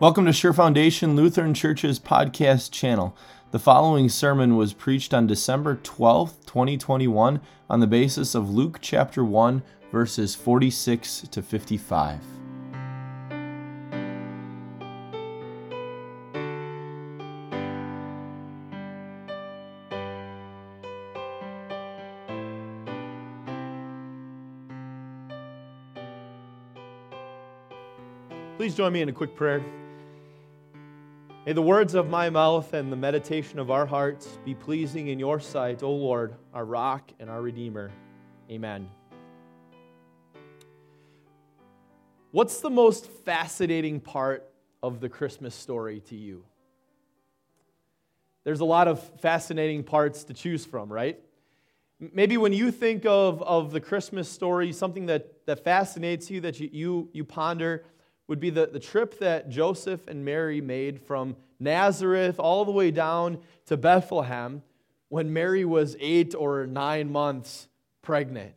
Welcome to Sure Foundation Lutheran Church's podcast channel. The following sermon was preached on December 12th, 2021, on the basis of Luke chapter 1, verses 46 to 55. Please join me in a quick prayer. May the words of my mouth and the meditation of our hearts be pleasing in your sight, O Lord, our rock and our redeemer. Amen. What's the most fascinating part of the Christmas story to you? There's a lot of fascinating parts to choose from, right? Maybe when you think of, of the Christmas story, something that, that fascinates you, that you, you, you ponder, would be the, the trip that Joseph and Mary made from Nazareth all the way down to Bethlehem when Mary was eight or nine months pregnant.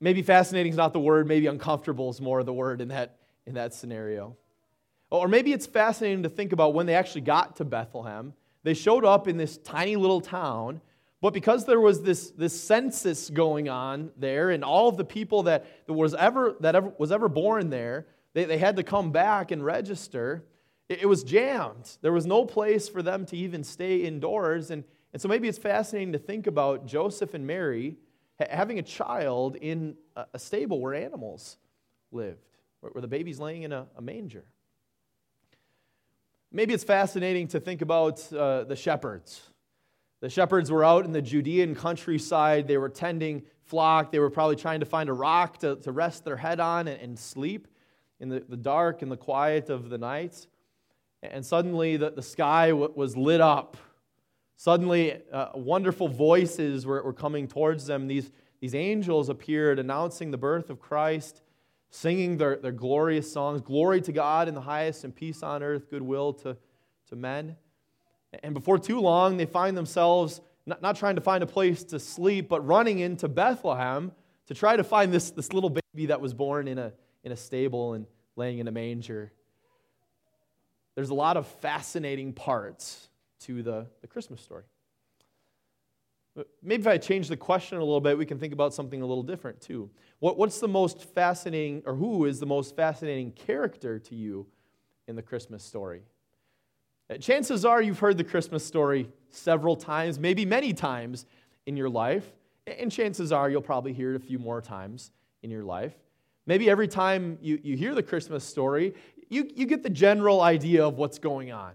Maybe fascinating is not the word, maybe uncomfortable is more the word in that, in that scenario. Or maybe it's fascinating to think about when they actually got to Bethlehem. They showed up in this tiny little town but because there was this, this census going on there, and all of the people that, that, was, ever, that ever, was ever born there, they, they had to come back and register, it, it was jammed. There was no place for them to even stay indoors. And, and so maybe it's fascinating to think about Joseph and Mary having a child in a, a stable where animals lived, where, where the baby's laying in a, a manger. Maybe it's fascinating to think about uh, the shepherds the shepherds were out in the Judean countryside. They were tending flock. They were probably trying to find a rock to, to rest their head on and, and sleep in the, the dark and the quiet of the night. And suddenly the, the sky w- was lit up. Suddenly, uh, wonderful voices were, were coming towards them. These, these angels appeared announcing the birth of Christ, singing their, their glorious songs Glory to God in the highest, and peace on earth, goodwill to, to men. And before too long, they find themselves not, not trying to find a place to sleep, but running into Bethlehem to try to find this, this little baby that was born in a, in a stable and laying in a manger. There's a lot of fascinating parts to the, the Christmas story. But maybe if I change the question a little bit, we can think about something a little different too. What, what's the most fascinating, or who is the most fascinating character to you in the Christmas story? Uh, chances are you've heard the Christmas story several times, maybe many times in your life. And chances are you'll probably hear it a few more times in your life. Maybe every time you, you hear the Christmas story, you, you get the general idea of what's going on.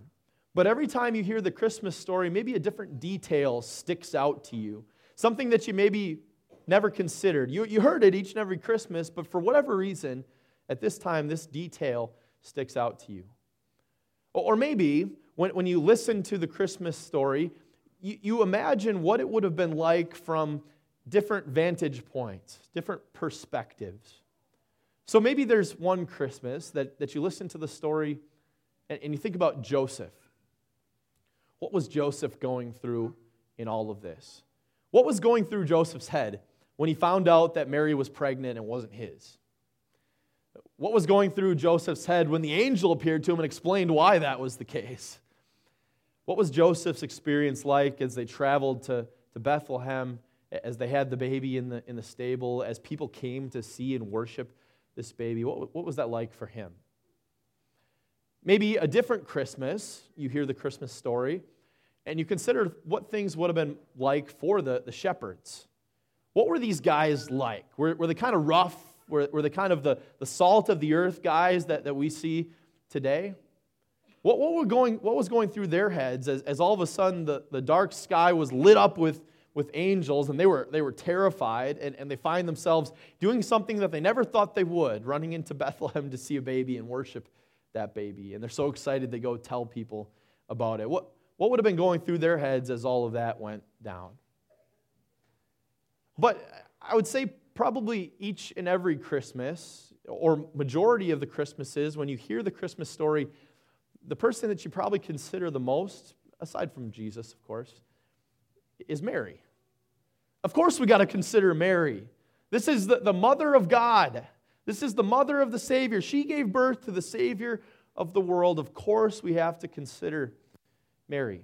But every time you hear the Christmas story, maybe a different detail sticks out to you. Something that you maybe never considered. You, you heard it each and every Christmas, but for whatever reason, at this time, this detail sticks out to you. Or maybe when, when you listen to the Christmas story, you, you imagine what it would have been like from different vantage points, different perspectives. So maybe there's one Christmas that, that you listen to the story and, and you think about Joseph. What was Joseph going through in all of this? What was going through Joseph's head when he found out that Mary was pregnant and wasn't his? What was going through Joseph's head when the angel appeared to him and explained why that was the case? What was Joseph's experience like as they traveled to, to Bethlehem, as they had the baby in the, in the stable, as people came to see and worship this baby? What, what was that like for him? Maybe a different Christmas, you hear the Christmas story, and you consider what things would have been like for the, the shepherds. What were these guys like? Were, were they kind of rough? Were, were they kind of the, the salt of the earth guys that, that we see today? What, what, were going, what was going through their heads as, as all of a sudden the, the dark sky was lit up with, with angels and they were, they were terrified and, and they find themselves doing something that they never thought they would, running into Bethlehem to see a baby and worship that baby. And they're so excited they go tell people about it. What, what would have been going through their heads as all of that went down? But I would say probably each and every Christmas, or majority of the Christmases, when you hear the Christmas story, the person that you probably consider the most, aside from Jesus, of course, is Mary. Of course, we got to consider Mary. This is the, the mother of God. This is the mother of the Savior. She gave birth to the Savior of the world, of course we have to consider Mary.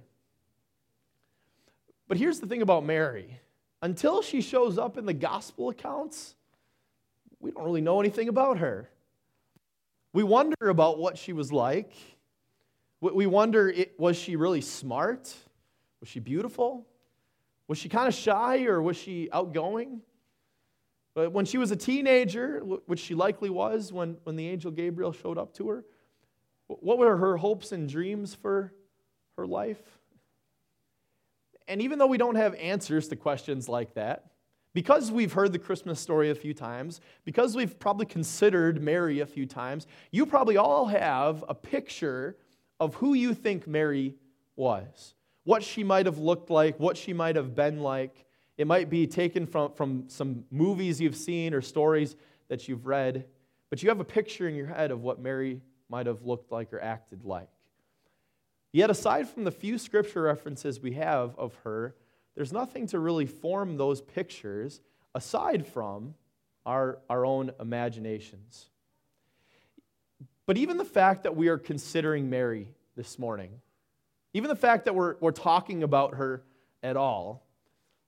But here's the thing about Mary until she shows up in the gospel accounts, we don't really know anything about her. We wonder about what she was like. We wonder was she really smart? Was she beautiful? Was she kind of shy or was she outgoing? But when she was a teenager, which she likely was when, when the angel Gabriel showed up to her, what were her hopes and dreams for her life? And even though we don't have answers to questions like that, because we've heard the Christmas story a few times, because we've probably considered Mary a few times, you probably all have a picture of who you think Mary was, what she might have looked like, what she might have been like. It might be taken from, from some movies you've seen or stories that you've read, but you have a picture in your head of what Mary might have looked like or acted like. Yet, aside from the few scripture references we have of her, there's nothing to really form those pictures aside from our, our own imaginations. But even the fact that we are considering Mary this morning, even the fact that we're, we're talking about her at all,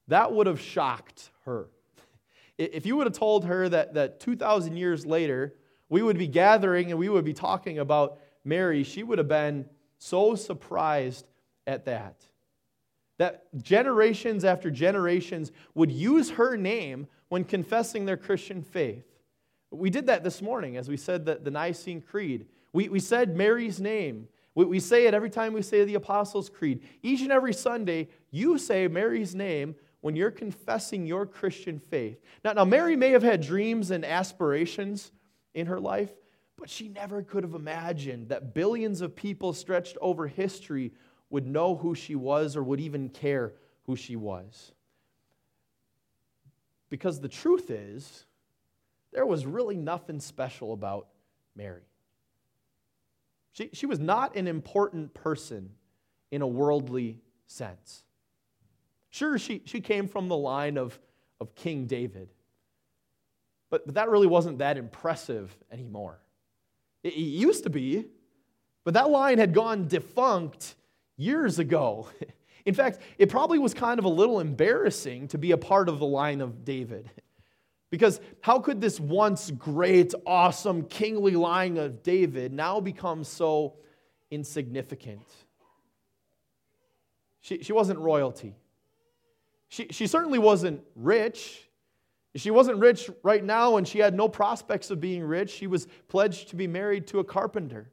that would have shocked her. If you would have told her that, that 2,000 years later, we would be gathering and we would be talking about Mary, she would have been so surprised at that. That generations after generations would use her name when confessing their Christian faith. We did that this morning as we said the, the Nicene Creed. We, we said Mary's name. We, we say it every time we say the Apostles' Creed. Each and every Sunday, you say Mary's name when you're confessing your Christian faith. Now, now Mary may have had dreams and aspirations in her life, but she never could have imagined that billions of people stretched over history would know who she was or would even care who she was. Because the truth is, there was really nothing special about Mary. She, she was not an important person in a worldly sense. Sure, she, she came from the line of, of King David, but, but that really wasn't that impressive anymore. It, used to be, but that line had gone defunct years ago. In fact, it probably was kind of a little embarrassing to be a part of the line of David. Because how could this once great, awesome, kingly line of David now become so insignificant? She, she wasn't royalty. She, she certainly wasn't rich. She wasn't rich right now, and she had no prospects of being rich. She was pledged to be married to a carpenter.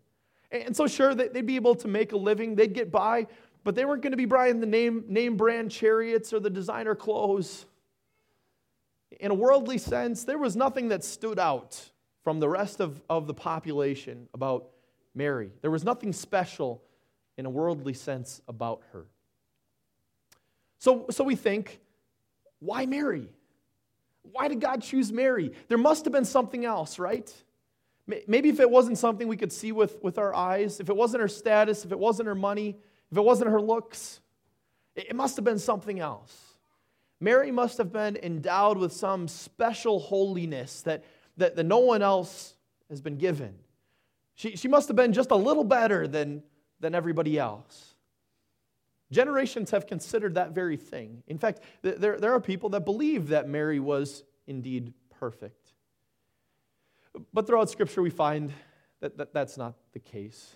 And so, sure, that they'd be able to make a living, they'd get by, but they weren't going to be buying the name, name brand chariots or the designer clothes. In a worldly sense, there was nothing that stood out from the rest of, of the population about Mary. There was nothing special in a worldly sense about her. So, so we think, why Mary? Why did God choose Mary? There must have been something else, right? Maybe if it wasn't something we could see with, with our eyes, if it wasn't her status, if it wasn't her money, if it wasn't her looks, it must have been something else. Mary must have been endowed with some special holiness that, that, that no one else has been given. She, she must have been just a little better than, than everybody else. Generations have considered that very thing. In fact, there, there are people that believe that Mary was indeed perfect. But throughout Scripture, we find that, that that's not the case.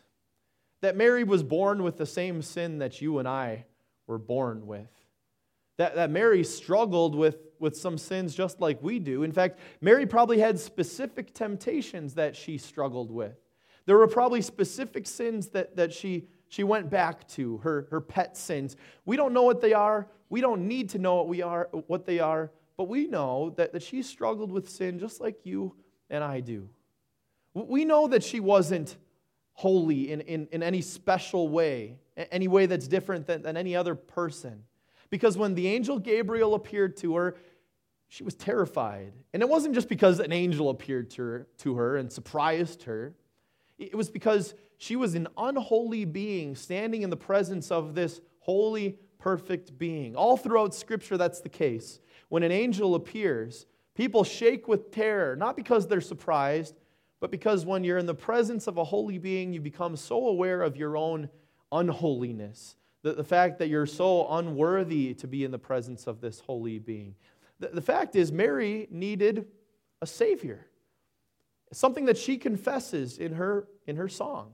That Mary was born with the same sin that you and I were born with. That, that Mary struggled with, with some sins just like we do. In fact, Mary probably had specific temptations that she struggled with. There were probably specific sins that, that she she went back to her, her pet sins. We don't know what they are. We don't need to know what, we are, what they are, but we know that, that she struggled with sin just like you and I do. We know that she wasn't holy in, in, in any special way, any way that's different than, than any other person. Because when the angel Gabriel appeared to her, she was terrified. And it wasn't just because an angel appeared to her, to her and surprised her, it was because she was an unholy being standing in the presence of this holy, perfect being. All throughout Scripture, that's the case. When an angel appears, people shake with terror, not because they're surprised, but because when you're in the presence of a holy being, you become so aware of your own unholiness, the, the fact that you're so unworthy to be in the presence of this holy being. The, the fact is, Mary needed a Savior, something that she confesses in her, in her song.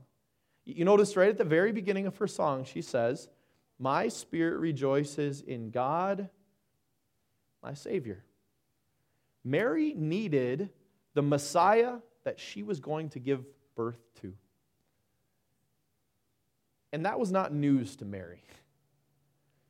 You notice right at the very beginning of her song, she says, My spirit rejoices in God, my Savior. Mary needed the Messiah that she was going to give birth to. And that was not news to Mary.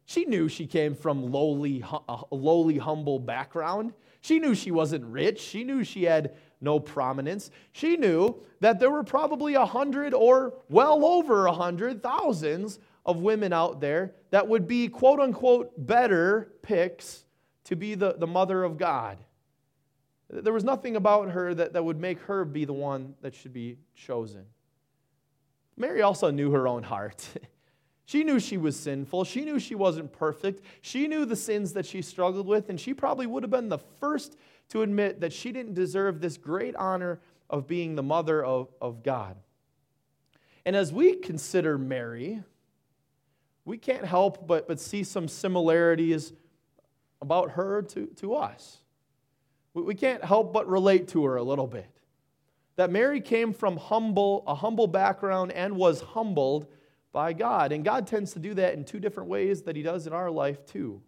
She knew she came from lowly, a uh, lowly, humble background. She knew she wasn't rich. She knew she had no prominence. She knew that there were probably a hundred or well over a hundred thousands of women out there that would be quote unquote better picks to be the, the mother of God. There was nothing about her that, that would make her be the one that should be chosen. Mary also knew her own heart. she knew she was sinful. She knew she wasn't perfect. She knew the sins that she struggled with, and she probably would have been the first to admit that she didn't deserve this great honor of being the mother of, of God. And as we consider Mary, we can't help but, but see some similarities about her to, to us. We, we can't help but relate to her a little bit that Mary came from humble, a humble background and was humbled by God. And God tends to do that in two different ways that He does in our life, too.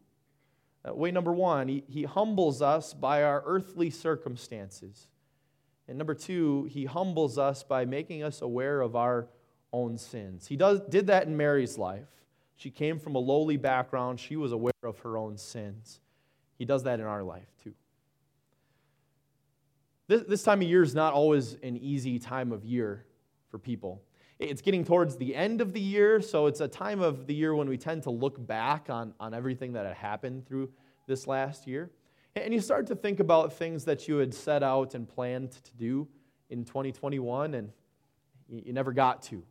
Uh, way number one, he, he humbles us by our earthly circumstances. And number two, He humbles us by making us aware of our own sins. He does, did that in Mary's life. She came from a lowly background, she was aware of her own sins. He does that in our life, too. This, this time of year is not always an easy time of year for people. It's getting towards the end of the year, so it's a time of the year when we tend to look back on, on everything that had happened through this last year. And you start to think about things that you had set out and planned to do in 2021, and you, never got to.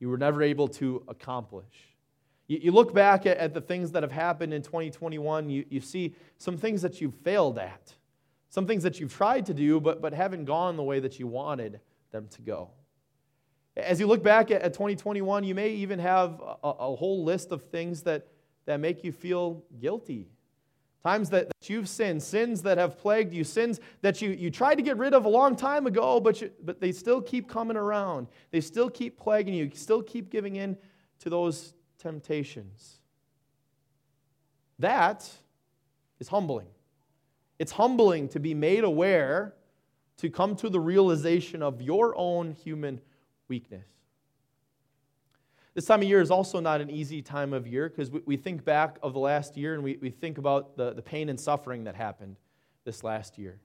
You were never able to accomplish. You, look back at, at, the things that have happened in 2021, you, you see some things that you've failed at some things that you've tried to do but, but haven't gone the way that you wanted them to go. As you look back at, 2021, you may even have a, a, whole list of things that, that make you feel guilty. Times that, that you've sinned, sins that have plagued you, sins that you, you tried to get rid of a long time ago, but, you, but they still keep coming around. They still keep plaguing you, you still keep giving in to those temptations. That is humbling. It's humbling to be made aware, to come to the realization of your own human weakness. This time of year is also not an easy time of year because we, we think back of the last year and we, we think about the, the pain and suffering that happened this last year.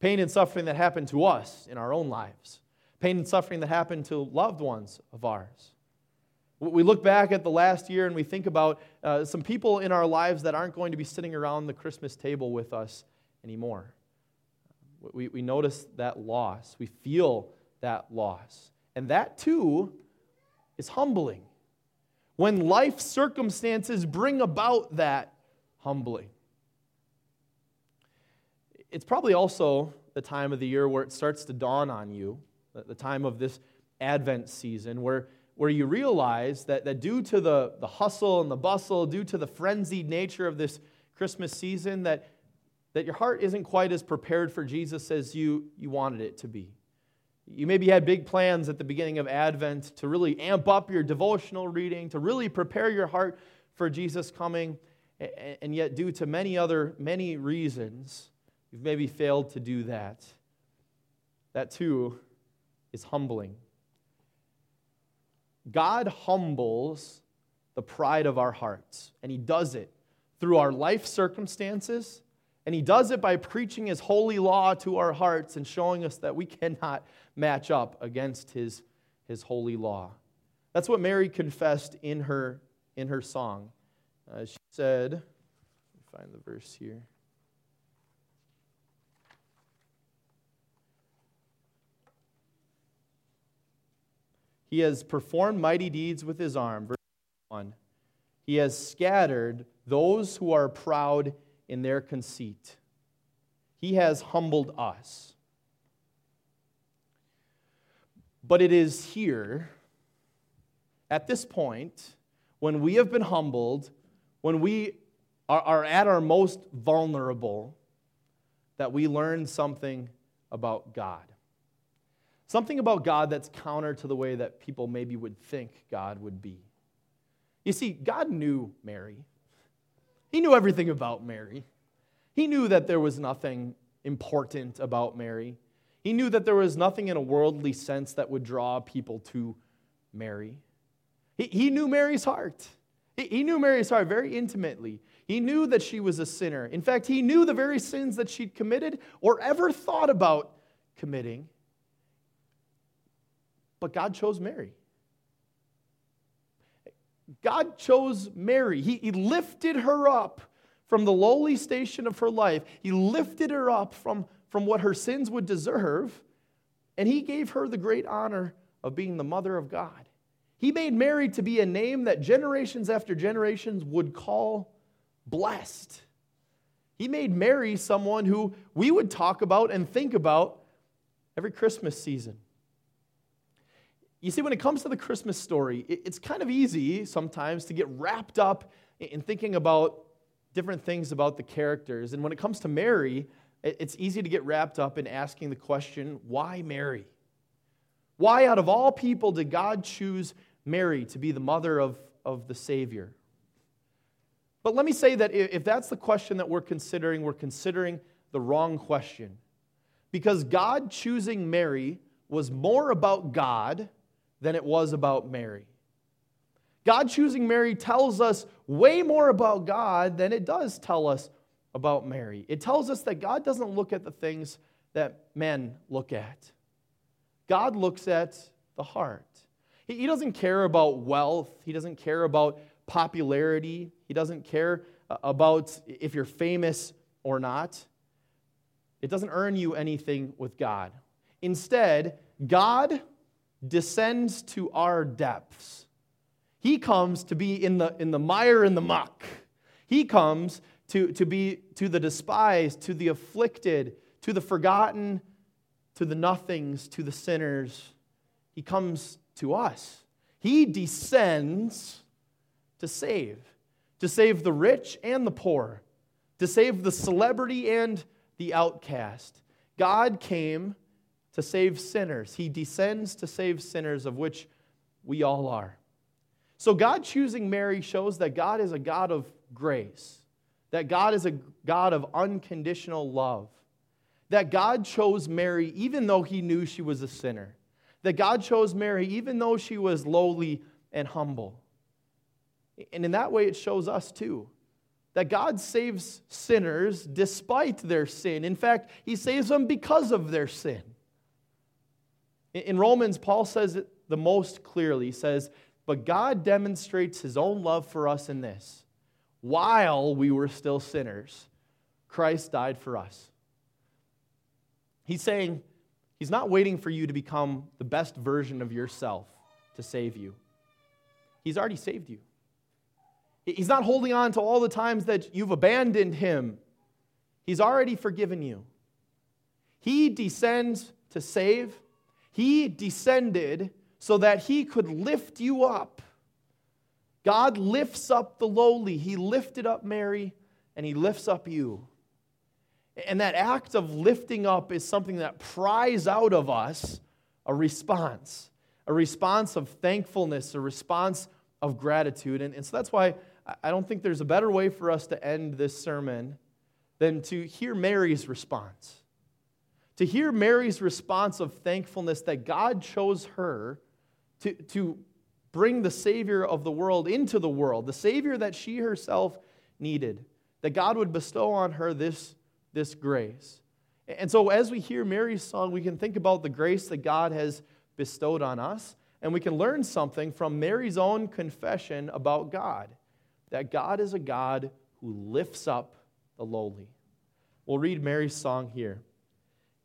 Pain and suffering that happened to us in our own lives. Pain and suffering that happened to loved ones of ours. We look back at the last year and we think about uh, some people in our lives that aren't going to be sitting around the Christmas table with us anymore. We, we notice that loss, we feel that loss. And that too is humbling. When life circumstances bring about that humbling. It's probably also the time of the year where it starts to dawn on you, the time of this Advent season, where where you realize that, that due to the, the hustle and the bustle, due to the frenzied nature of this Christmas season, that, that your heart isn't quite as prepared for Jesus as you, you wanted it to be. You maybe had big plans at the beginning of Advent to really amp up your devotional reading, to really prepare your heart for Jesus coming, and yet, due to many other, many reasons, you've maybe failed to do that. That too is humbling. God humbles the pride of our hearts, and He does it through our life circumstances, and He does it by preaching His holy law to our hearts and showing us that we cannot match up against His, his holy law. That's what Mary confessed in her, in her song. Uh, she said, find the verse here. He has performed mighty deeds with his arm. Verse 1. He has scattered those who are proud in their conceit. He has humbled us. But it is here, at this point, when we have been humbled, when we are, are at our most vulnerable, that we learn something about God. Something about God that's counter to the way that people maybe would think God would be. You see, God knew Mary. He knew everything about Mary. He knew that there was nothing important about Mary. He knew that there was nothing in a worldly sense that would draw people to Mary. He, he knew Mary's heart. He, he knew Mary's heart very intimately. He knew that she was a sinner. In fact, he knew the very sins that she'd committed or ever thought about committing. But God chose Mary. God chose Mary. He, he lifted her up from the lowly station of her life. He lifted her up from, from what her sins would deserve, and he gave her the great honor of being the mother of God. He made Mary to be a name that generations after generations would call blessed. He made Mary someone who we would talk about and think about every Christmas season. You see, when it comes to the Christmas story, it's kind of easy sometimes to get wrapped up in thinking about different things about the characters. And when it comes to Mary, it's easy to get wrapped up in asking the question, why Mary? Why, out of all people, did God choose Mary to be the mother of, of the Savior? But let me say that if that's the question that we're considering, we're considering the wrong question. Because God choosing Mary was more about God than it was about Mary. God choosing Mary tells us way more about God than it does tell us about Mary. It tells us that God doesn't look at the things that men look at, God looks at the heart. He doesn't care about wealth, He doesn't care about popularity, He doesn't care uh, about if you're famous or not. It doesn't earn you anything with God. Instead, God descends to our depths. He comes to be in the, in the mire and the muck. He comes to, to be to the despised, to the afflicted, to the forgotten, to the nothings, to the sinners. He comes to us. He descends to save, to save the rich and the poor, to save the celebrity and the outcast. God came to save sinners. He descends to save sinners, of which we all are. So, God choosing Mary shows that God is a God of grace, that God is a God of unconditional love, that God chose Mary even though he knew she was a sinner, that God chose Mary even though she was lowly and humble. And in that way, it shows us too that God saves sinners despite their sin. In fact, he saves them because of their sin. In Romans, Paul says it the most clearly. He says, But God demonstrates his own love for us in this while we were still sinners, Christ died for us. He's saying, He's not waiting for you to become the best version of yourself to save you. He's already saved you. He's not holding on to all the times that you've abandoned Him. He's already forgiven you. He descends to save he descended so that he could lift you up. God lifts up the lowly. He lifted up Mary and he lifts up you. And that act of lifting up is something that pries out of us a response, a response of thankfulness, a response of gratitude. And, and so that's why I don't think there's a better way for us to end this sermon than to hear Mary's response to hear Mary's response of thankfulness that God chose her to, to bring the Savior of the world into the world, the Savior that she herself needed, that God would bestow on her this, this grace. And so, as we hear Mary's song, we can think about the grace that God has bestowed on us, and we can learn something from Mary's own confession about God that God is a God who lifts up the lowly. We'll read Mary's song here.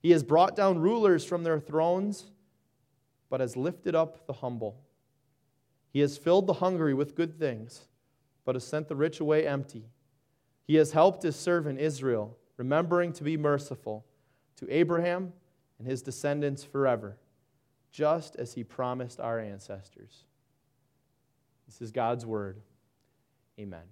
He has brought down rulers from their thrones, but has lifted up the humble. He has filled the hungry with good things, but has sent the rich away empty. He has helped his servant Israel, remembering to be merciful to Abraham and his descendants forever just as he promised our ancestors. This is God's word. Amen.